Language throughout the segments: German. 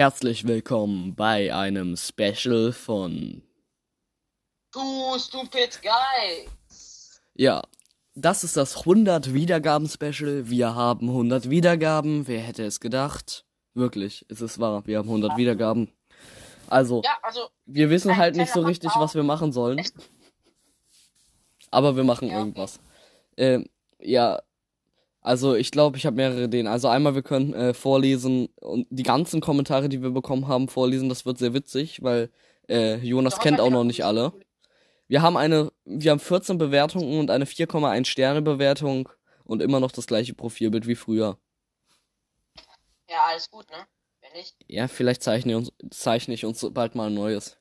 Herzlich willkommen bei einem Special von. Du stupid guy! Ja, das ist das 100 Wiedergaben Special. Wir haben 100 Wiedergaben. Wer hätte es gedacht? Wirklich, es ist wahr. Wir haben 100 Wiedergaben. Also, Ja, also, wir wissen halt nicht so richtig, was wir machen sollen. Aber wir machen Ja, okay. irgendwas. Ähm, ja, also ich glaube, ich habe mehrere Ideen. Also einmal, wir können äh, vorlesen und die ganzen Kommentare, die wir bekommen haben, vorlesen. Das wird sehr witzig, weil äh, Jonas Ja, kennt auch noch nicht alle. Wir haben eine, wir haben 14 Bewertungen und eine 4,1 Sterne Bewertung und immer noch das gleiche Profilbild wie früher. ja, alles gut, ne? Wenn nicht, Ja, vielleicht zeichne, uns, zeichne ich uns bald mal ein neues.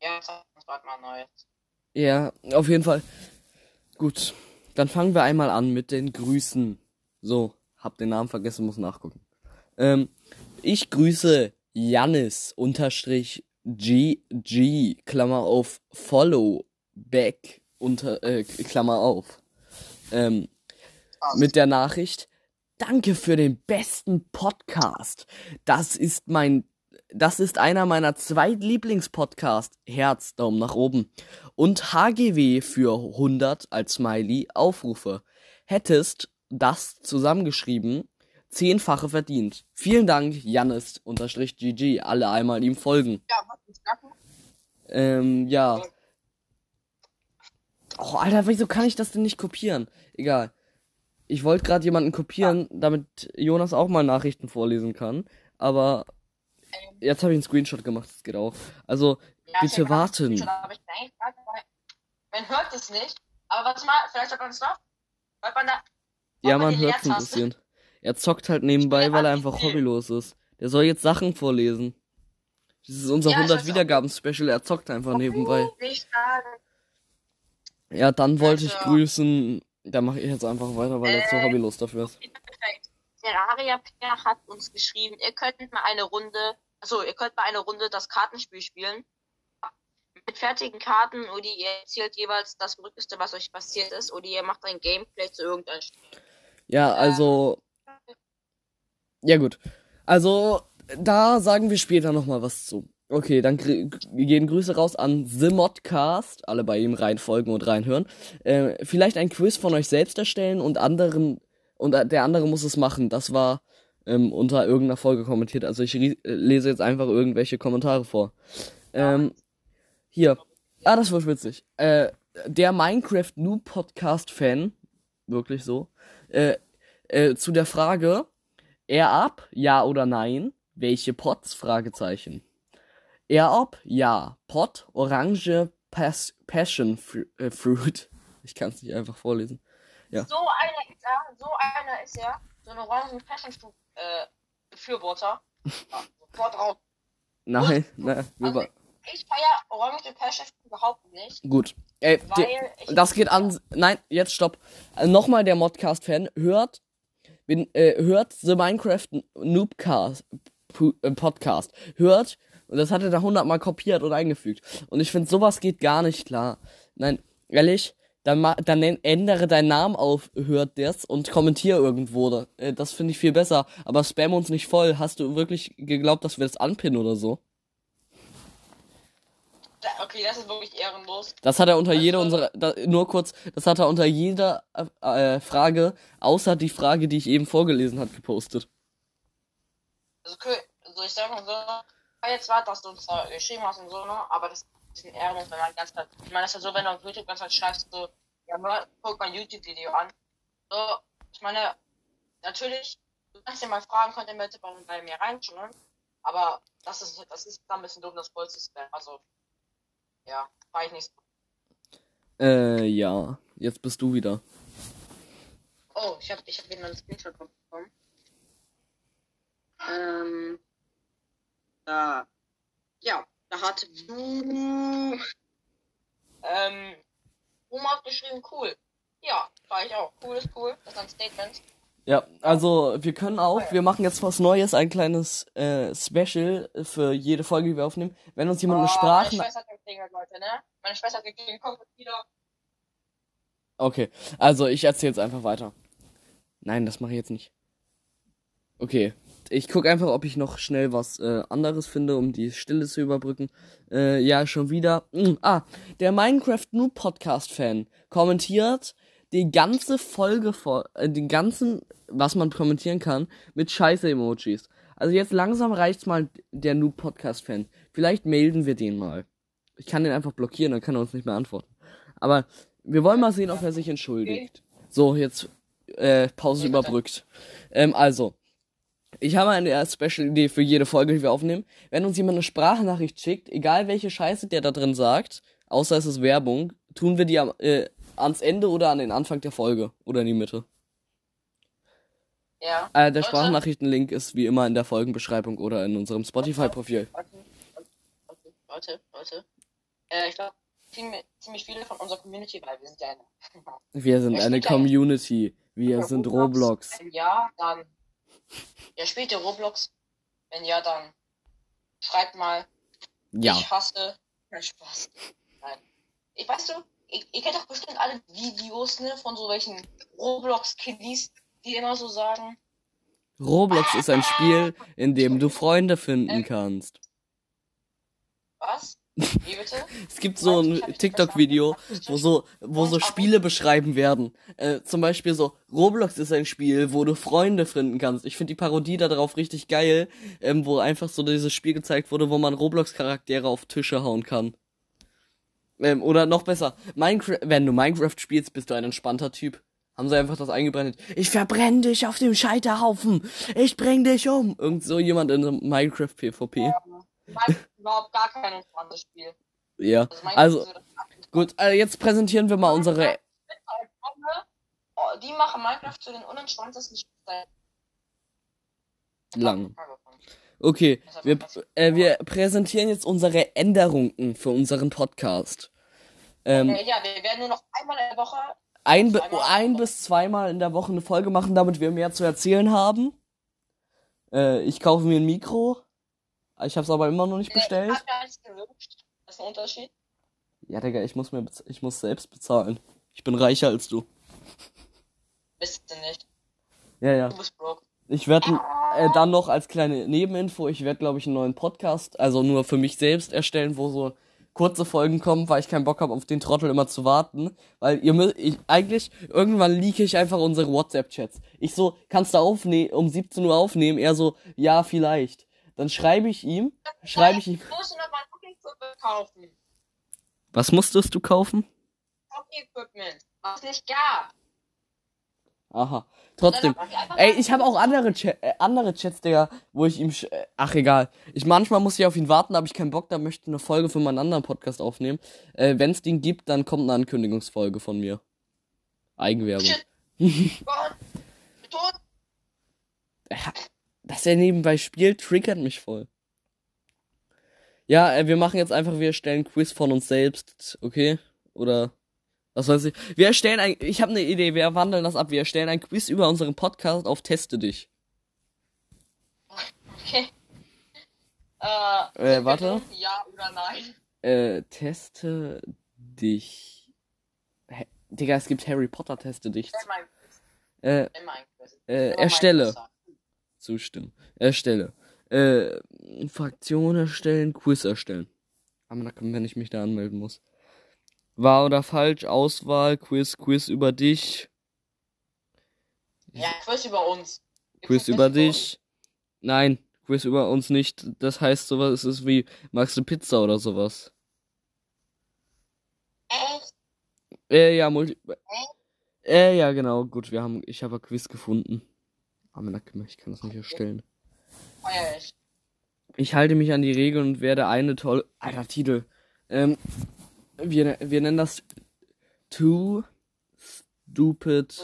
ja, sag uns bald mal Neues. Ja, auf jeden Fall. Gut, dann fangen wir einmal an mit den Grüßen. So, hab den Namen vergessen, muss nachgucken. Ähm, ich grüße Jannis unterstrich GG, Klammer auf, follow back, unter, äh, Klammer auf. Ähm, mit der Nachricht, danke für den besten Podcast. Das ist mein, das ist einer meiner zwei Lieblingspodcasts. Herz, Daumen nach oben. Und HGW für 100 als Smiley Aufrufe. Hättest das zusammengeschrieben, zehnfache verdient. Vielen Dank, Jannis unterstrich GG. Alle einmal ihm folgen. Ja, was ist das? Ähm, ja. Oh, Alter, wieso kann ich das denn nicht kopieren? Egal. Ich wollte gerade jemanden kopieren, damit Jonas auch mal Nachrichten vorlesen kann. Aber jetzt habe ich einen Screenshot gemacht, das geht auch. Also, ja, bitte ich warten. Ich. Man hört es nicht, aber warte mal, vielleicht hört man es doch. Hört man da? ja, man die hört ein Leertaste? bisschen. Er zockt halt nebenbei, Ich weil er einfach hobbylos ist. Der soll jetzt Sachen vorlesen. Das ist unser Ja, ich 100 weiß auch. Wiedergaben-Special, er zockt einfach nebenbei. Ja, dann wollte ich Also- grüßen. Da mache ich jetzt einfach weiter, weil er zu Äh, hobbylos dafür ist. Terraria Peer hat uns geschrieben, ihr könnt mal eine Runde, also ihr könnt mal eine Runde das Kartenspiel spielen. Mit fertigen Karten oder ihr erzählt jeweils das Verrückteste, was euch passiert ist, oder ihr macht ein Gameplay zu irgendeinem Spiel. Ja, also. Ja, gut. Also, da sagen wir später nochmal was zu. Okay, dann gehen Grüße raus an The Modcast. Alle bei ihm reinfolgen und reinhören. Äh, vielleicht ein Quiz von euch selbst erstellen und anderen. Und der andere muss es machen. Das war ähm, unter irgendeiner Folge kommentiert. Also ich äh, lese jetzt einfach irgendwelche Kommentare vor. Ähm, hier. Ah, das war witzig. Äh, der Minecraft Noob Podcast Fan, wirklich so, äh, äh, zu der Frage, Air Up, ja oder nein? Welche Pots? Fragezeichen. Air Up, ja. Pot, Orange, Pas Passion Fru äh, Fruit. Ich kann es nicht einfach vorlesen. Ja. So einer ist er, so einer ist er, so ein orangen Passion Fruit, äh, Befürworter. Ja, sofort raus. Nein, nein, wir Also, wa- ich feier orange Fruit überhaupt nicht, gut. Ey, weil die, das geht an. Nein, jetzt stopp. Äh, Nochmal der Modcast-Fan. Hört, bin, äh, hört The Minecraft Noobcast äh, Podcast. Hört, und das hat er da hundertmal kopiert und eingefügt. Und ich finde, sowas geht gar nicht klar. Nein, ehrlich, dann, ma dann ändere deinen Namen auf, hört das und kommentier irgendwo. Da- Äh, das finde ich viel besser. Aber spam uns nicht voll. Hast du wirklich geglaubt, dass wir das anpinnen oder so? Okay, das ist wirklich ehrenlos. Das hat er unter Also- jeder unserer, da, nur kurz, das hat er unter jeder äh, Frage, außer die Frage, die ich eben vorgelesen hat, gepostet. Also, okay, also ich sag mal so, jetzt war, dass du uns da geschrieben hast und so, ne? Aber das bisschen ehrenlos, wenn man ganz klar, ich meine, das ist ja so, wenn du auf YouTube ganz halt schreibst, so, ja, mal, guck mal ein YouTube-Video an. So, ich meine, natürlich, du kannst ja mal fragen, könnt ihr bitte bei, bei mir reinschauen, aber das ist, das ist dann ein bisschen dumm, das Vollsystem, also, ja, war ich nicht so. Äh, ja, jetzt bist du wieder. Oh, ich hab, ich hab wieder einen Screenshot bekommen. Ähm, da, ja, da hat Boom, ähm, hat geschrieben, cool. Ja, war ich auch. Cool ist cool. Das ist ein Statement. Ja, also wir können auch, wir machen jetzt was Neues, ein kleines äh, Special für jede Folge, die wir aufnehmen. Wenn uns jemand eine Oh, Sprache... Meine Schwester hat geklingelt, Leute, ne? Meine Schwester hat geklingelt, kommt wieder. Okay, also ich erzähle jetzt einfach weiter. Nein, das mache ich jetzt nicht. Okay, Ich guck einfach, ob ich noch schnell was äh, anderes finde, um die Stille zu überbrücken. Äh, ja, schon wieder. Mm, ah, der Minecraft Noob Podcast Fan kommentiert die ganze Folge vor, äh, den ganzen, was man kommentieren kann, mit scheiße Emojis. Also jetzt langsam reicht's mal der Noob Podcast Fan. Vielleicht melden wir den mal. Ich kann den einfach blockieren, dann kann er uns nicht mehr antworten. Aber wir wollen mal sehen, ob er sich entschuldigt. So, jetzt äh, Pause überbrückt. Ähm, also, ich habe eine Special-Idee für jede Folge, die wir aufnehmen. Wenn uns jemand eine Sprachnachricht schickt, egal welche Scheiße der da drin sagt, außer es ist Werbung, tun wir die am, äh, ans Ende oder an den Anfang der Folge oder in die Mitte. Ja. Äh, der Sprachnachrichtenlink ist wie immer in der Folgenbeschreibung oder in unserem Spotify-Profil. Leute, Leute. Äh, ich glaube, ziemlich, ziemlich viele von unserer Community, weil wir sind ja eine. Wir sind eine. Community. Wir sind Roblox. Ja, dann. Ja, spielt ihr Roblox? Wenn ja, dann schreibt mal, Ja. ich hasse. Kein Spaß. Nein. Ich weißt du, ihr, ihr kennt doch bestimmt alle Videos, ne, von so welchen Roblox-Kiddies, die immer so sagen, Roblox ist ein Spiel, in dem du Freunde finden kannst. was? Wie bitte? Es gibt so ein TikTok-Video, wo so, wo so Spiele beschreiben werden. Äh, zum Beispiel so, Roblox ist ein Spiel, wo du Freunde finden kannst. Ich finde die Parodie darauf richtig geil, ähm, wo einfach so dieses Spiel gezeigt wurde, wo man Roblox-Charaktere auf Tische hauen kann. Ähm, oder noch besser, Minecraft, wenn du Minecraft spielst, bist du ein entspannter Typ. Haben sie einfach das eingebrannt. Ich verbrenne dich auf dem Scheiterhaufen. Ich bring dich um. Irgend so jemand in Minecraft PvP. Ist überhaupt gar kein entspanntes Spiel. Ja. Also, Also, gut, äh, jetzt präsentieren wir mal unsere Oh, die machen Minecraft zu den unentspanntesten Spielen. lang. Okay, wir, äh, wir präsentieren jetzt unsere Änderungen für unseren Podcast. Ähm, Äh, ja, wir werden nur noch einmal in der Woche. ein, zweimal. ein bis zweimal in der Woche eine Folge machen, damit wir mehr zu erzählen haben. Äh, ich kaufe mir ein Mikro. Ich habe es aber immer noch nicht Ich bestellt. hab mir eins gewünscht. Das ist ein Unterschied. Ja, Digga, ich muss mir ich muss selbst bezahlen. Ich bin reicher als du. Bist du nicht. Ja, ja. Du bist broke. Ich werde äh, dann noch als kleine Nebeninfo, ich werde glaube ich einen neuen Podcast, also nur für mich selbst erstellen, wo so kurze Folgen kommen, weil ich keinen Bock habe, auf den Trottel immer zu warten. Weil ihr müsst, ich, eigentlich, irgendwann leake ich einfach unsere WhatsApp-Chats. Ich so, kannst du aufnehmen, um 17 Uhr aufnehmen? Er so, ja, vielleicht. Dann schreibe ich ihm, schreibe ich ihm. Ich muss noch mal ein Cookie-Equipment kaufen. Was musstest du kaufen? Cookie-Equipment. Was nicht gab. Aha. Trotzdem. Ich Ey, ich habe auch andere, Cha äh, andere Chats, Digga, wo ich ihm. sch- Äh, ach, egal. Ich manchmal muss ich auf ihn warten, da habe ich keinen Bock, da möchte ich eine Folge für meinen anderen Podcast aufnehmen. Äh, Wenn es den gibt, dann kommt eine Ankündigungsfolge von mir. Eigenwerbung. Shit. Dass er nebenbei spielt, triggert mich voll. Ja, äh, wir machen jetzt einfach, wir stellen Quiz von uns selbst, okay? Oder was weiß ich. Wir erstellen ein, ich habe eine Idee, wir wandeln das ab. Wir erstellen ein Quiz über unseren Podcast auf Teste dich. Okay. Äh, Äh, warte. Ja oder nein? Äh, teste dich. Hä? Digga, es gibt Harry Potter Teste dich. Äh, äh, erstelle. Zustimmen. Erstelle. Äh, Fraktion erstellen, Quiz erstellen. Aber da kommt, wenn ich mich da anmelden muss. Wahr oder falsch, Auswahl, Quiz, Quiz über dich, Ja, Quiz über uns. Gibt's Quiz über dich. Nein, Quiz über uns nicht. Das heißt sowas, es ist wie, magst du Pizza oder sowas? Echt? Äh, ja, Multi. Äh, ja, genau. Gut, wir haben, ich habe ein Quiz gefunden. Aber na, ich kann das nicht erstellen. Feier ich. Halte mich an die Regeln und werde eine tolle. Alter, Titel. Ähm, wir, wir nennen das Two Stupid.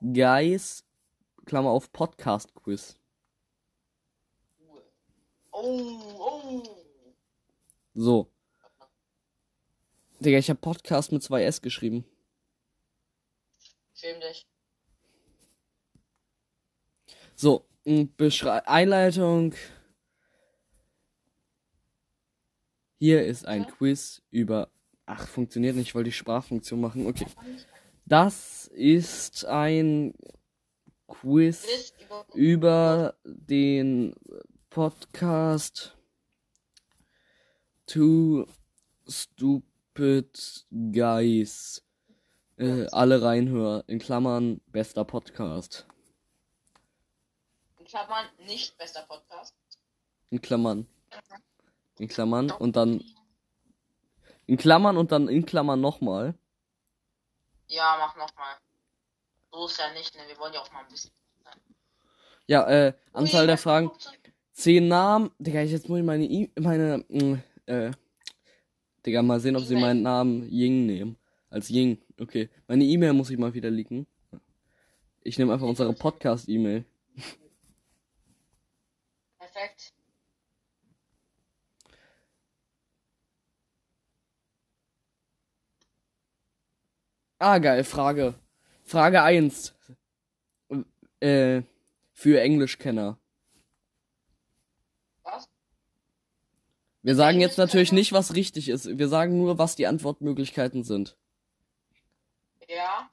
Guys, Klammer auf Podcast Quiz. Oh, oh. So. Digga, ich habe Podcast mit zwei S geschrieben. Schäm dich. So, Beschrei Einleitung. Hier ist ein Quiz über. Ach, funktioniert nicht, ich wollte die Sprachfunktion machen. Okay. Das ist ein Quiz über den Podcast Two Stupid Guys. Äh, alle reinhören. In Klammern, bester Podcast. In Klammern nicht bester Podcast. In Klammern. In Klammern und dann. In Klammern und dann in Klammern nochmal. Ja, mach nochmal. So ist ja nicht, ne? Wir wollen ja auch mal ein bisschen. Ja, äh, Anzahl der Fragen. Zehn Namen. Digga, ich jetzt muss ich meine I meine, mh, äh, Digga, mal sehen, ob sie meinen Namen Ying nehmen. Als Ying. Okay. Meine E-Mail muss ich mal wieder leaken. Ich nehme einfach unsere Podcast-E-Mail. Perfekt. Ah, geil, Frage. Frage 1. Äh, für Englischkenner. Was? Wir sagen jetzt natürlich nicht, was richtig ist. Wir sagen nur, was die Antwortmöglichkeiten sind. Ja.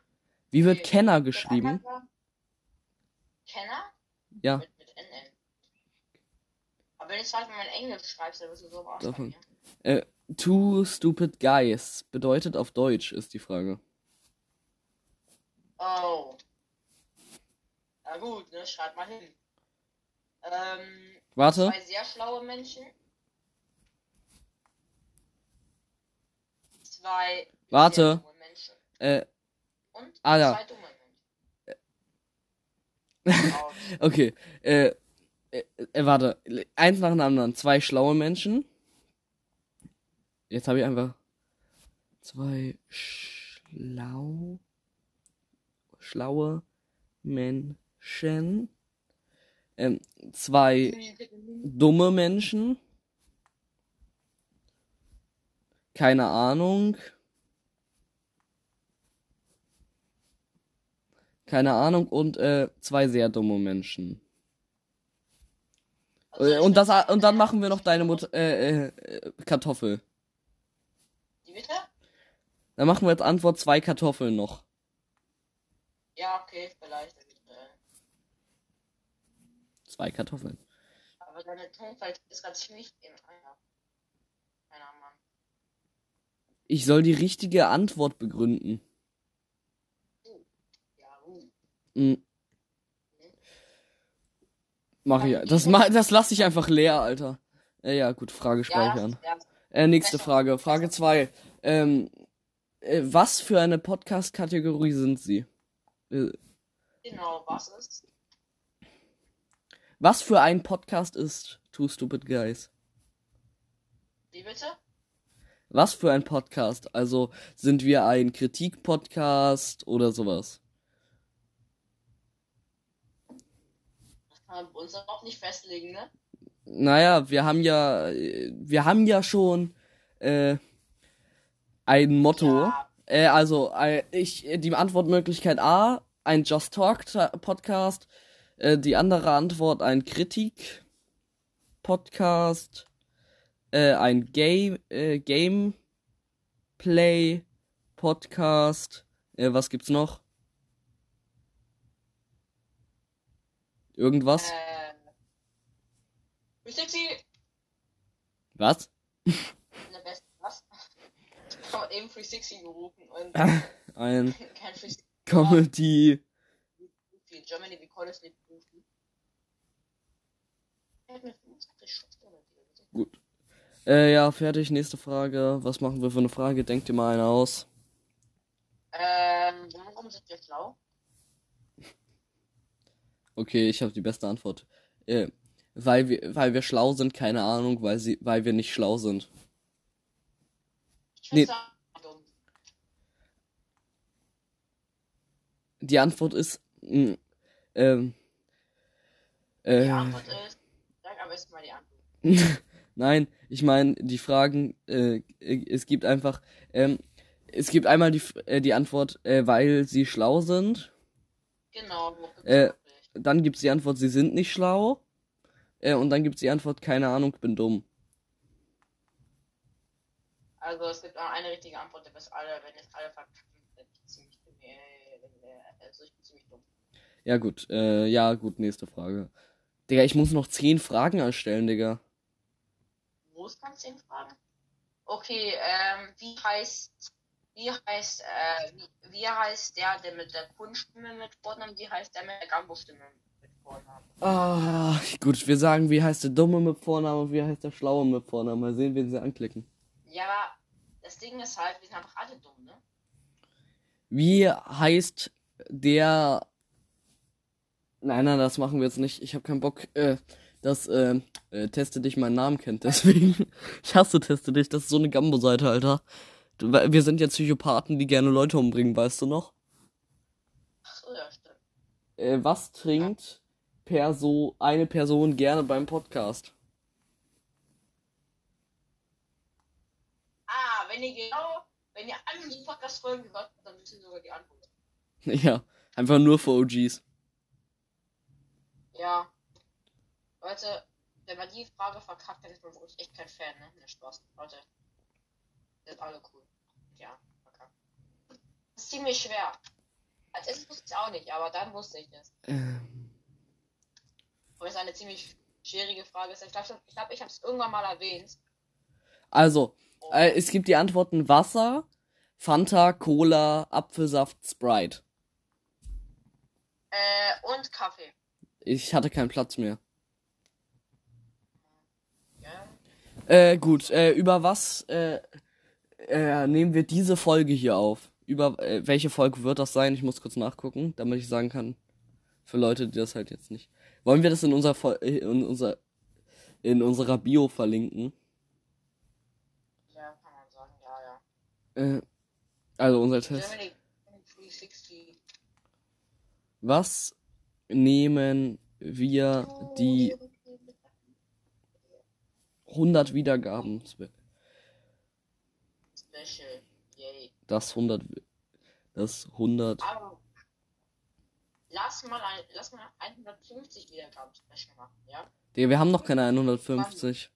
Wie wird Okay. Kenner geschrieben? Kenner? Ja, Mit. Aber wenn du es halt mit Englisch schreibst, dann wirst du so Davon. äh, two stupid guys bedeutet auf Deutsch, ist die Frage. Oh. Na gut, ne? Schreib mal hin. Ähm, Warte. zwei sehr schlaue Menschen. Zwei Warte. sehr dumme Menschen. Äh, Und Ah, ja. zwei dumme Menschen. Okay. Äh, äh, äh, warte. Eins nach dem anderen. Zwei schlaue Menschen. Jetzt habe ich einfach zwei schlau schlaue Menschen. Ähm, zwei dumme Menschen. Keine Ahnung. Keine Ahnung und äh, zwei sehr dumme Menschen. Äh, und das und dann machen wir noch deine Mutter äh, äh, Kartoffel. Die bitte? Dann machen wir jetzt Antwort zwei Kartoffeln noch. Ja, okay, vielleicht. Zwei Kartoffeln. aber deine Tonfall ist ganz ziemlich im Eier. Keiner Mann. Ich soll die richtige Antwort begründen. Ja, uh. Hm. Mach ich. Das ma das lasse ich einfach leer, Alter. Äh, ja, gut, Frage Ja, speichern. ja, Äh, nächste. Frage. Frage zwei. Ähm, äh, was für eine Podcast-Kategorie sind Sie? Äh, genau, was ist? was für ein Podcast ist Two Stupid Guys? Wie bitte? Was für ein Podcast? Also sind wir ein Kritik-Podcast oder sowas? Kann man uns auch nicht festlegen, ne? Naja, wir haben ja, wir haben ja schon äh, ein Motto. Ja, Äh, also äh, ich die Antwortmöglichkeit A, ein Just Talk Ta- Podcast. Äh, die andere Antwort ein Kritik Podcast. Äh, ein Game äh, Gameplay Podcast. Äh, was gibt's noch? Irgendwas? äh. Wie sexy? Was? Was? Ich habe eben 360 gerufen und Ein kein 360. Comedy. Germany we call 25 Schuss oder die- Äh, ja, fertig. Nächste Frage. Was machen wir für eine Frage? Denkt ihr mal eine aus. Ähm, warum sind wir schlau? Okay, ich habe die beste Antwort. Äh, weil wir, weil wir schlau sind, keine Ahnung, weil sie, weil wir nicht schlau sind. Ich Nee. dumm. Die Antwort ist, mh, ähm, Die äh, Antwort ist, sag am besten mal die Antwort. nein, ich meine, die Fragen, äh, äh, es gibt einfach, ähm, es gibt einmal die, äh, die Antwort, äh, weil sie schlau sind. Genau, Äh? Dann gibt's die Antwort, sie sind nicht schlau. Äh, und dann gibt's die Antwort, keine Ahnung, bin dumm. Also es gibt auch eine richtige Antwort, aber es alle, wenn es alle verkacken, bin ich ziemlich dumm. Äh, Also ich bin ziemlich dumm. Ja, gut. Äh, ja, gut, nächste Frage. Digga, ich muss noch zehn Fragen erstellen, Digga. Wo ist ganz zehn Fragen? Okay, ähm, wie heißt, wie heißt, äh, wie, wie heißt der, der mit der Kunststimme mit Vornamen, wie heißt der mit der Gambo-Stimme mit Vornamen? Ah, gut, wir sagen, wie heißt der Dumme mit Vornamen und wie heißt der Schlaue mit Vornamen. Mal sehen, wen sie anklicken. Ja, aber das Ding ist halt, wir sind einfach alle dumm, ne? Wie heißt der. Nein, nein, das machen wir jetzt nicht. Ich habe keinen Bock, äh, dass äh, äh, Teste dich meinen Namen kennt. Deswegen. ich hasse Teste dich. Das ist so eine Gambo-Seite, Alter. Wir sind ja Psychopathen, die gerne Leute umbringen, weißt du noch? Ach so, ja, stimmt. Äh, was trinkt Perso eine Person gerne beim Podcast? Ah, wenn ihr genau, wenn ihr alle die Podcast-Folgen gehört habt, dann wisst ihr sogar die Antwort. Ja, einfach nur für OGs. Ja. Leute, wenn man die Frage verkackt, dann ist man wirklich echt kein Fan, ne? Ne, Spaß. Leute. Sind alle cool. Ja, verkackt. Das ist ziemlich schwer. Als erstes wusste ich es auch nicht, aber dann wusste ich es. Ähm, Und es ist eine ziemlich schwierige Frage. Ich glaube, ich, glaub, ich habe es irgendwann mal erwähnt. Also, äh, es gibt die Antworten Wasser, Fanta, Cola, Apfelsaft, Sprite. Äh, und Kaffee. Ich hatte keinen Platz mehr. Ja. Äh, gut, äh, über was äh, äh, nehmen wir diese Folge hier auf? Über äh, welche Folge wird das sein? Ich muss kurz nachgucken, damit ich sagen kann. Für Leute, die das halt jetzt nicht. Wollen wir das in unserer Fol- äh, in unser in unserer Bio verlinken? Ja, kann man sagen, ja, ja. Äh, also unser Test. Germany 360. Was nehmen wir die 100 Wiedergaben? Special. Yay. Das 100 das 100 Aber lass mal ein, lass mal 150 Wiedergaben Special machen, ja? Digga, wir haben noch keine 150.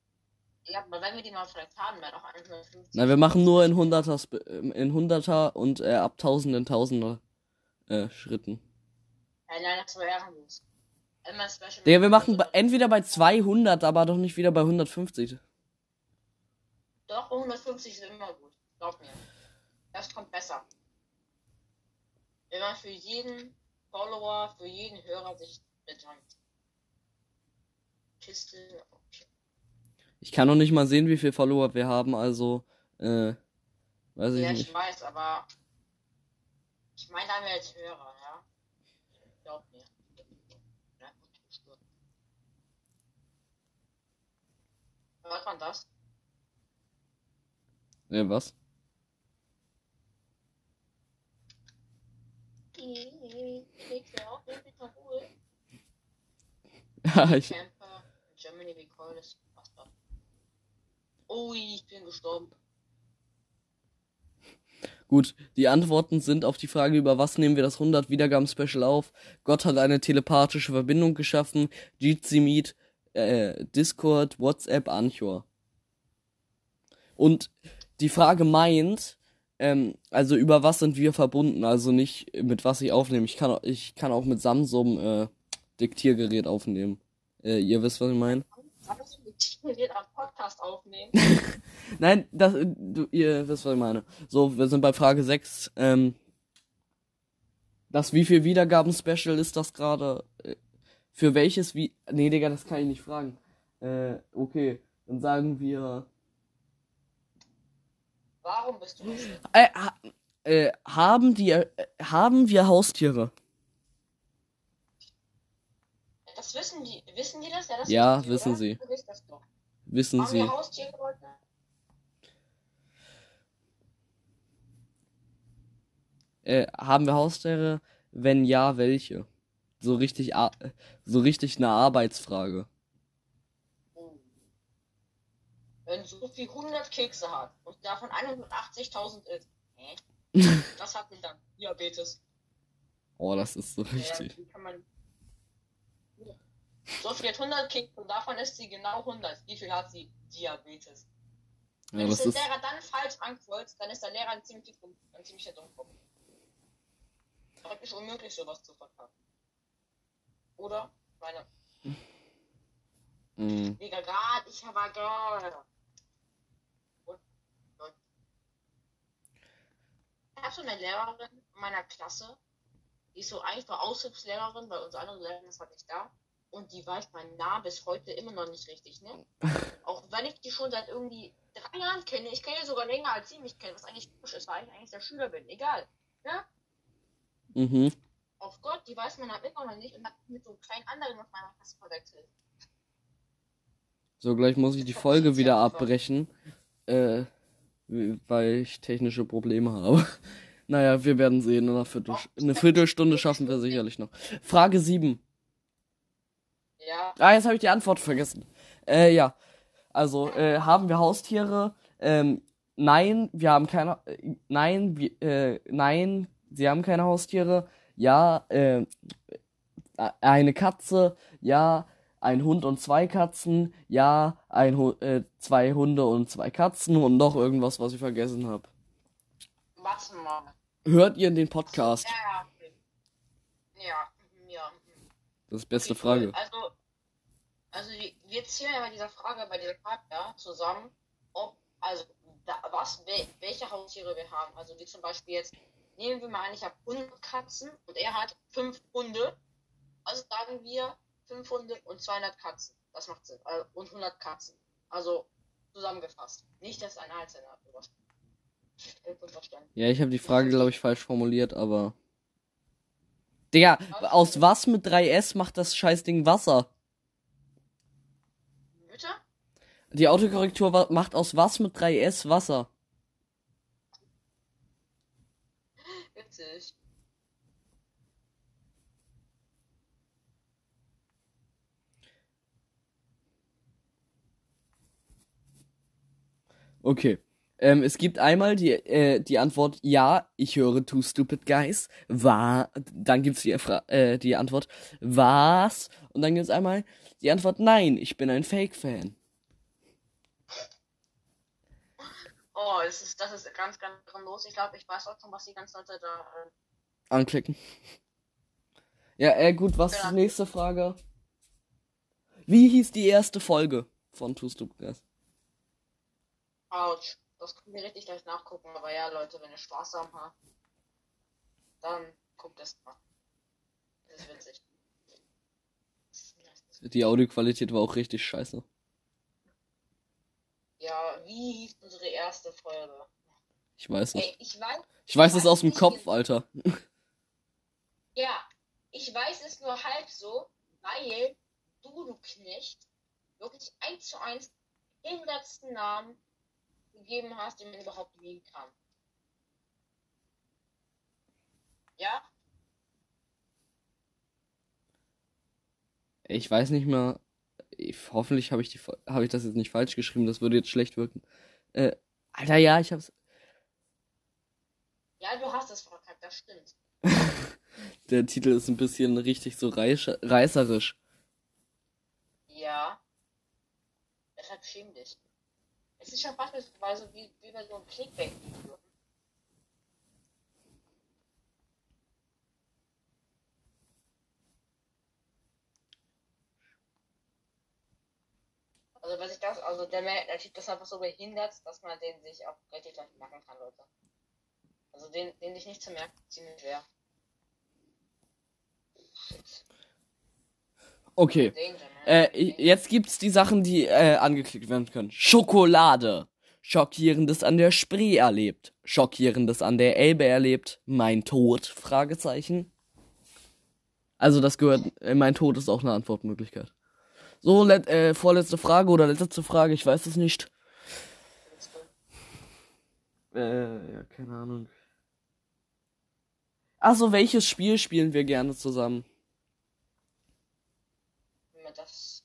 Ja, aber wenn wir die mal vielleicht haben, dann auch 150. Na, wir machen nur in 100er Sp- ähm, in 100er und äh, ab 1000 in 1000er äh, Schritten. Ja, nein, das war ehrenlos. Special. Digga, wir machen entweder bei 200, aber doch nicht wieder bei 150. Doch, 150 ist immer gut. Glaub mir. Das kommt besser. Wenn man für jeden Follower, für jeden Hörer sich bedankt. Kiste. Okay. Ich kann noch nicht mal sehen, wie viel Follower wir haben, also äh, weiß ich Ja, ich nicht. weiß, aber ich meine damit als Hörer, ja. Glaub mir. Ja. Hört man das? Äh, was? Ich will auch den Wiederhol. Ich, Germany Recall ist unfassbar. Oh, ich bin gestorben. Gut, die Antworten sind auf die Frage, über was nehmen wir das 100 Wiedergaben Special auf. Gott hat eine telepathische Verbindung geschaffen. Jitsi Meet, äh, Discord, WhatsApp, Anchor. Und die Frage meint, ähm, also über was sind wir verbunden? Also nicht mit was ich aufnehme. Ich kann, ich kann auch mit Samsung äh, Diktiergerät aufnehmen. Äh, ihr wisst, was ich meine? Am Podcast aufnehmen? Nein, das, du, ihr wisst, was ich meine. So, wir sind bei Frage 6. Ähm, das wie viel Wiedergaben-Special ist das gerade? Äh, Für welches wie. Nee, Digga, das kann ich nicht fragen. Äh, okay. Dann sagen wir. Warum bist du nicht? Äh, ha, äh, haben die. Äh, haben wir Haustiere? Das wissen die. Wissen die das? Ja, das Ja, die, wissen oder? sie. Wissen Haben Sie. wir Haustiere, Leute? Äh, haben wir Haustiere? Wenn ja, welche? So richtig, so richtig eine Arbeitsfrage. Oh. Wenn so viel 100 Kekse hat und davon 180.000 ist. Hä? Was hat denn dann? Diabetes. Oh, das ist so Ja, richtig. wie kann man. So viel hat 100 Kekse und davon ist sie genau 100. Wie viel hat sie? Diabetes. Ja, Wenn das es der ist. Lehrer dann falsch ankreuzt, dann ist der Lehrer ein ziemlich, dumm- ein ziemlicher Dummkopf. Praktisch unmöglich, sowas zu verkacken. Oder? Meine, Mhm. Digga, grad, ich war gerade. Und, und. Ich hab so eine Lehrerin in meiner Klasse, die ist so eigentlich nur Aushilfslehrerin, weil unsere andere Lehrerin ist halt nicht da. Und die weiß meinen Namen bis heute immer noch nicht richtig, ne? Auch wenn ich die schon seit irgendwie drei Jahren kenne, ich kenne ja sogar länger als sie mich kennt, was eigentlich komisch ist, weil ich eigentlich der Schüler bin, egal. Ne? Mhm. Auf Gott, die weiß mein Name immer noch nicht und hat mich mit so kleinen anderen aus meiner Klasse verwechselt. So, gleich muss ich die Folge wieder abbrechen. Äh, weil ich technische Probleme habe. Naja, wir werden sehen. In einer Viertel eine Viertelstunde schaffen wir sicherlich noch. Frage 7. Ja, Ah, jetzt habe ich die Antwort vergessen. Äh, ja. Also, äh, haben wir Haustiere? Ähm, nein, wir haben keine. Äh, nein, wir, äh, nein, sie haben keine Haustiere. Ja, äh, äh, eine Katze. Ja, ein Hund und zwei Katzen. Ja, ein äh, zwei Hunde und zwei Katzen und noch irgendwas, was ich vergessen habe. warte mal. Hört ihr den Podcast? Ja, ja. Ja, mhm, ja. mhm. Das ist die beste Okay, Frage. Also, also wir zählen ja bei dieser Frage, bei dieser Frage ja, zusammen, ob, also, da, was, wel, welche Haustiere wir haben. Also, wie zum Beispiel jetzt, nehmen wir mal an, ich habe 100 Katzen und er hat 5 Hunde. Also sagen wir 5 Hunde und 200 Katzen. Das macht Sinn. Also, und 100 Katzen. Also, zusammengefasst. Nicht, dass ein Einzelner übersteht. Verstanden. Ja, ich habe die Frage, glaube ich, falsch formuliert, aber. Digga, aus was mit 3S macht das Scheißding Wasser? Bitte? Die Autokorrektur macht aus was mit 3S Wasser? Witzig. Okay. Ähm, es gibt einmal die, äh, die Antwort Ja, ich höre Two Stupid Guys. War, dann gibt's die, Fra äh, die Antwort Was? Und dann gibt's einmal die Antwort Nein, ich bin ein Fake-Fan. Oh, das ist, das ist ganz, ganz grandios. Ich glaube, ich weiß auch schon, was die ganze Leute da. Äh, Anklicken. Ja, äh, gut, was ist Ja. die nächste Frage? Wie hieß die erste Folge von Two Stupid Guys? Ouch. Das können wir richtig gleich nachgucken. Aber ja, Leute, wenn ihr Spaß haben habt, dann guckt es mal. Das ist witzig. Die Audioqualität war auch richtig scheiße. Ja, wie hieß unsere erste Folge? Ich weiß nicht. Ey, ich weiß. Ich weiß es aus dem Kopf. Alter. Ja, ich weiß es nur halb so, weil du, du Knecht, wirklich eins zu eins den letzten Namen gegeben hast, den man überhaupt geben kann. Ja? Ich weiß nicht mehr. Ich, hoffentlich habe ich die habe ich das jetzt nicht falsch geschrieben. Das würde jetzt schlecht wirken. Äh, Alter, ja, ich hab's. Ja, du hast es verkackt, das stimmt. Der Titel ist ein bisschen richtig so reißerisch. Ja. Deshalb schäm dich. Es ist schon fast so wie, wie bei so einem Clickbait-Video. Also was ich das, also der, der Typ ist einfach so behindert, dass man den sich auch richtig leicht merken kann, Leute. Also den, den sich nicht zu merken, ziemlich schwer. Shit. Okay. Äh, jetzt gibt's die Sachen, die äh, angeklickt werden können. Schokolade. Schockierendes an der Spree erlebt. Schockierendes an der Elbe erlebt. Mein Tod? Fragezeichen. Also das gehört. Äh, mein Tod ist auch eine Antwortmöglichkeit. So, let, äh, vorletzte Frage oder letzte Frage, ich weiß es nicht. Äh, ja, keine Ahnung. Also, welches Spiel spielen wir gerne zusammen? Wenn man das.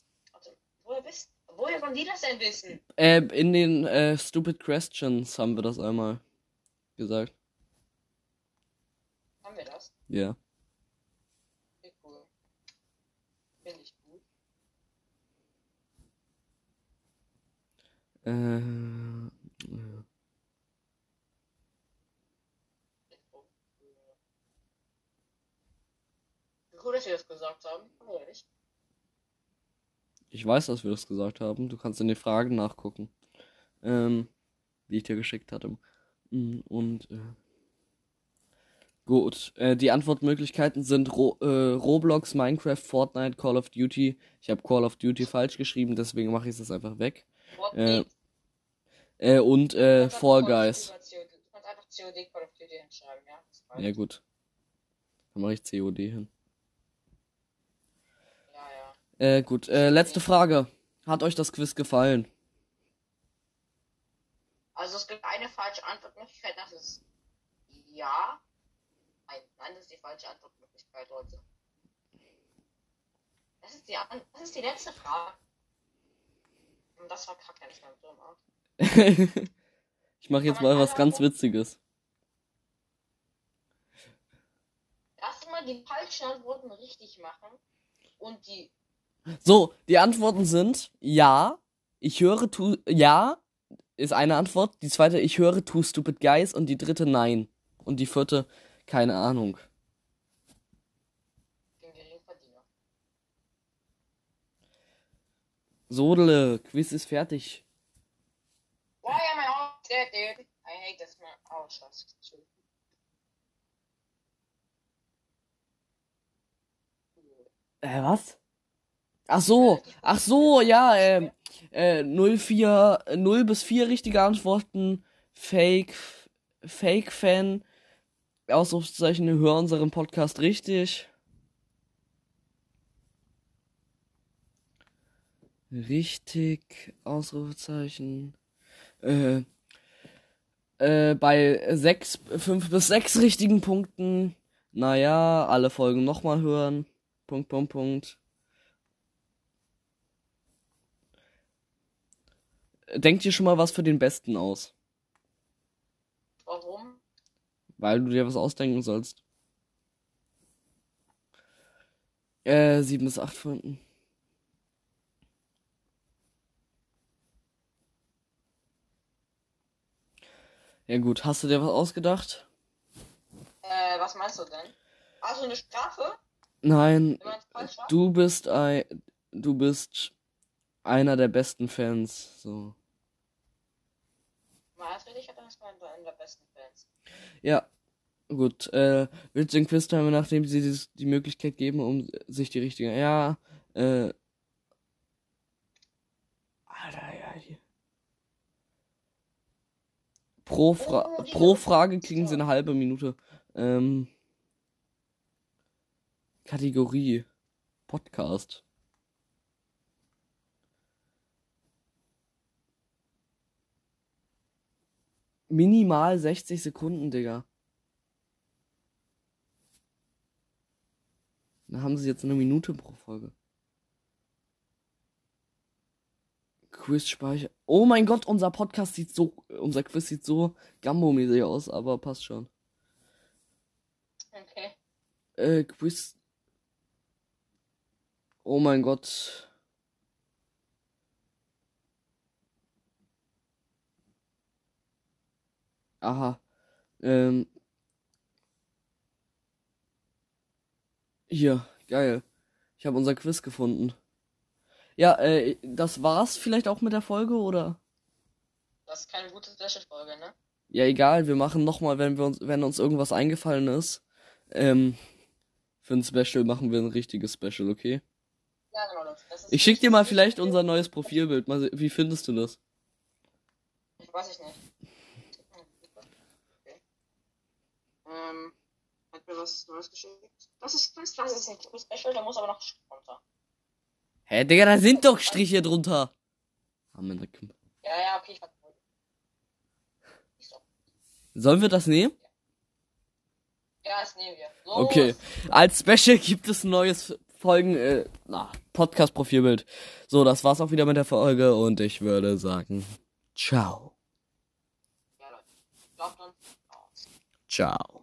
Warte, woher wollen die das denn wissen? Äh, in den äh, Stupid Questions haben wir das einmal gesagt. Haben wir das? Ja. Okay, cool. Finde ich gut. Äh, ja. cool, dass wir das gesagt haben. Oder nicht? Ich weiß, dass wir das gesagt haben. Du kannst in den Fragen nachgucken. Ähm, die ich dir geschickt hatte. Mm, Und äh, gut. Äh, die Antwortmöglichkeiten sind Ro äh, Roblox, Minecraft, Fortnite, Call of Duty. Ich habe Call of Duty falsch geschrieben, deswegen mache ich es einfach weg. Fortnite. Äh, und äh, Fall Guys. COD Du kannst einfach COD Call of Duty hinschreiben, ja? Das. Ja gut. Dann mache ich COD hin. Äh, gut. Äh, letzte Frage. Hat euch das Quiz gefallen? Also es gibt eine falsche Antwortmöglichkeit, das ist ja. Nein, nein, das ist die falsche Antwortmöglichkeit, Leute. Das ist die, das ist die letzte Frage. Und das war kacke, nicht mehr ah. ich mache jetzt mal was ganz Witziges. Erstmal die falschen Antworten richtig machen und die So, die Antworten sind ja, ich höre tu ja ist eine Antwort, die zweite ich höre two stupid guys und die dritte nein und die vierte keine Ahnung. Sodele, Quiz ist fertig. Why am I all dead, dude? I hate this man. Oh. Entschuldigung. Äh, was? Ach so, ach so, ja, ähm, äh, 04, 0 bis 4 richtige Antworten, Fake, Fake-Fan, Ausrufezeichen, hör unseren Podcast richtig. Richtig, Ausrufezeichen. Äh, äh, bei 6, 5 bis 6 richtigen Punkten, naja, alle Folgen nochmal hören. Punkt, Punkt, Punkt. Denk dir schon mal was für den Besten aus, Warum? weil du dir was ausdenken sollst. Äh, sieben bis acht Stunden. Ja gut, hast du dir was ausgedacht? Äh, was meinst du denn? Also eine Strafe? Nein, du bist ein, du bist einer der besten Fans, so. Richtig hat, dann ist man einer der besten Fans. Ja, gut. Äh, willst du den Quiztimer, nachdem sie dieses, die Möglichkeit geben, um sich die richtige. Ja, äh. Alter, ja, hier. Pro, Fra Oh, pro Frage kriegen sie eine halbe Minute. Ähm. Kategorie. Podcast. Minimal 60 Sekunden, Digga. Da haben sie jetzt eine Minute pro Folge. Quiz-Speicher. Oh mein Gott, unser Podcast sieht so, unser Quiz sieht so Gambo-mäßig aus, aber passt schon. Okay. Äh, Quiz. Oh mein Gott. Aha. Ähm. Hier, geil. Ich habe unser Quiz gefunden. Ja, äh, das war's vielleicht auch mit der Folge, oder? Das ist keine gute Special-Folge, ne? Ja, egal, wir machen nochmal, wenn wir uns, wenn uns irgendwas eingefallen ist. Ähm, für ein Special machen wir ein richtiges Special, okay? Ja, genau. Das, ist Ich schick dir mal vielleicht unser neues Profilbild. Mal, wie findest du das? Ich weiß ich nicht. Okay. Ähm, hat mir was Neues geschickt? Das ist, das, das ist ein Special, da muss aber noch runter. Hä, Digga, da sind doch Striche drunter. Am Ende. Ja, ja, okay, ich hab. Sollen wir das nehmen? Ja, das nehmen wir. Los. Okay. Als Special gibt es ein neues Folgen, äh, na, Podcast-Profilbild. So, das war's auch wieder mit der Folge und ich würde sagen, ciao. Ja. Ciao.